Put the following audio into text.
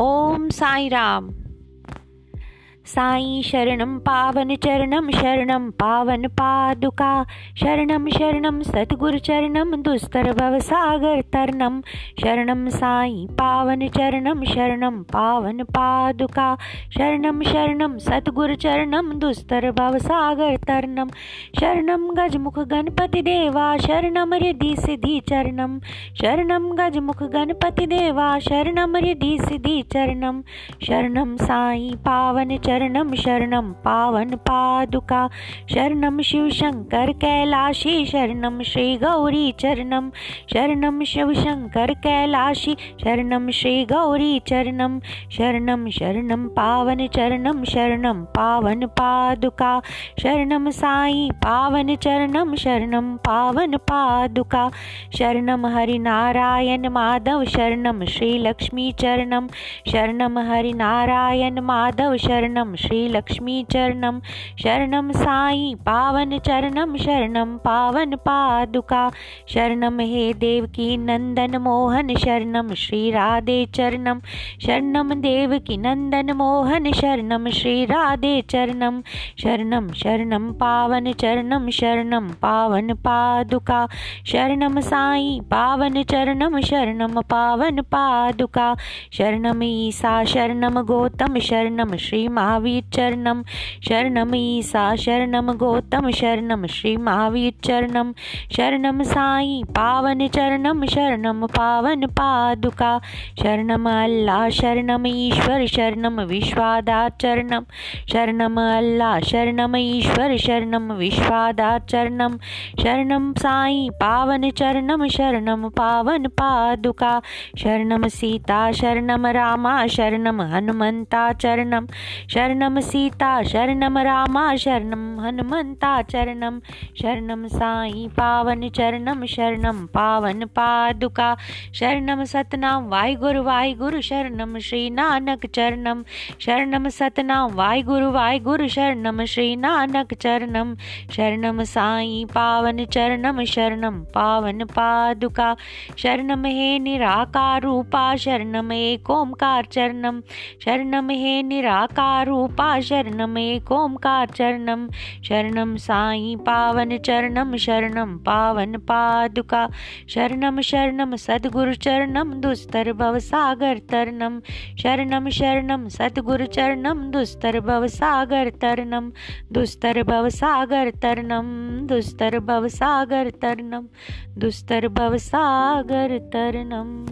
ओम साई राम साई शरणं पावन चरणं, शरणं पावन पादुका, शरणं शरणं सद्गुरुचरणं दुस्तरभवसागरतरणं शरणं साई पावन चरणं, शरणं पावन पादुका, शरणं शरणं सद्गुरुचरणं दुस्तरभवसागरतरणं शरणं गजमुख गणपति देवा, शरणं रिद्धि सिद्धि चरणं, शरणं गजमुख गणपति देवा, शरणं रिद्धि सिद्धि चरणं, शरणं साई पावन चरणं शरणं पावन पादुका। शरणं शिवशङ्कर कैलाशी, शरणं श्रीगौरी चरणं। शरणं शिवशङ्कर कैलाशी, शरणं श्रीगौरी चरणं। शरणं शरणं पावन चरणं, शरणं पावन पादुका। शरणं साई पावन चरणं, शरणं पावन पादुका। शरणं हरिनारायण माधव, शरणं श्रीलक्ष्मी चरणं। शरणं हरिनारायण माधव, शरणं शरणं श्रीलक्ष्मीचरणं शरणं साई पावनचरणं शरणं पावन पादुका शरणं हे देवकी नंदन मोहन शरणं श्रीराधे चरणं शरणं देवकी नंदन मोहन शरणं श्रीराधे चरणं शरणं शरणं पावन चरणं शरणं पावन पादुका शरणं साई पावन चरणं शरणं पावन पादुका शरणं ईसा शरणं गौतम शरणं श्रीमा महावीर चरणम शरणम ईसा शरणम गौतम शरणम श्री महावीर चरणम शरणम साई पावन चरणम शरणम पावन पादुका। शरणम अल्लाह शरणम ईश्वर शरणम विश्वादार चरणम शरणम अल्लाह शरणम ईश्वर शरणम विश्वादार चरणम शरणम साई पावन चरणम शरणम पावन पादुका। शरणम सीता शरणम रामा शरणम हनुमंता चरणम शरणं सीता, शरणं रामा, शरणं हनुमन्ता चरणं शरणं साई पावन चरणं, शरणं पावन पादुका, शरणं सतनाम वाहिगुरु वाहिगुरु शरणं श्रीनानक चरणं, शरणं सतनाम वाहिगुरु वाहिगुरु शरणं श्रीनानक चरणं, शरणं साई पावन चरणं, शरणं पावन पादुका, शरणं हे निराकार रूपा, शरणं एकोमकार चरणं, शरणं हे निराकार रूपा शरणम एकोमकार चरणम। शरणम साई पावन चरणम, शरणम पावन पादुका। शरणम शरणम सद्गुरु चरणम, दुस्तर भव सागर तरणम। शरणम शरणम सद्गुरु चरणम, दुस्तर भव सागर तरणम। दुस्तर भव सागर तरणम, दुस्तर भव सागर तरणम। दुस्तर भव सागर तरणम।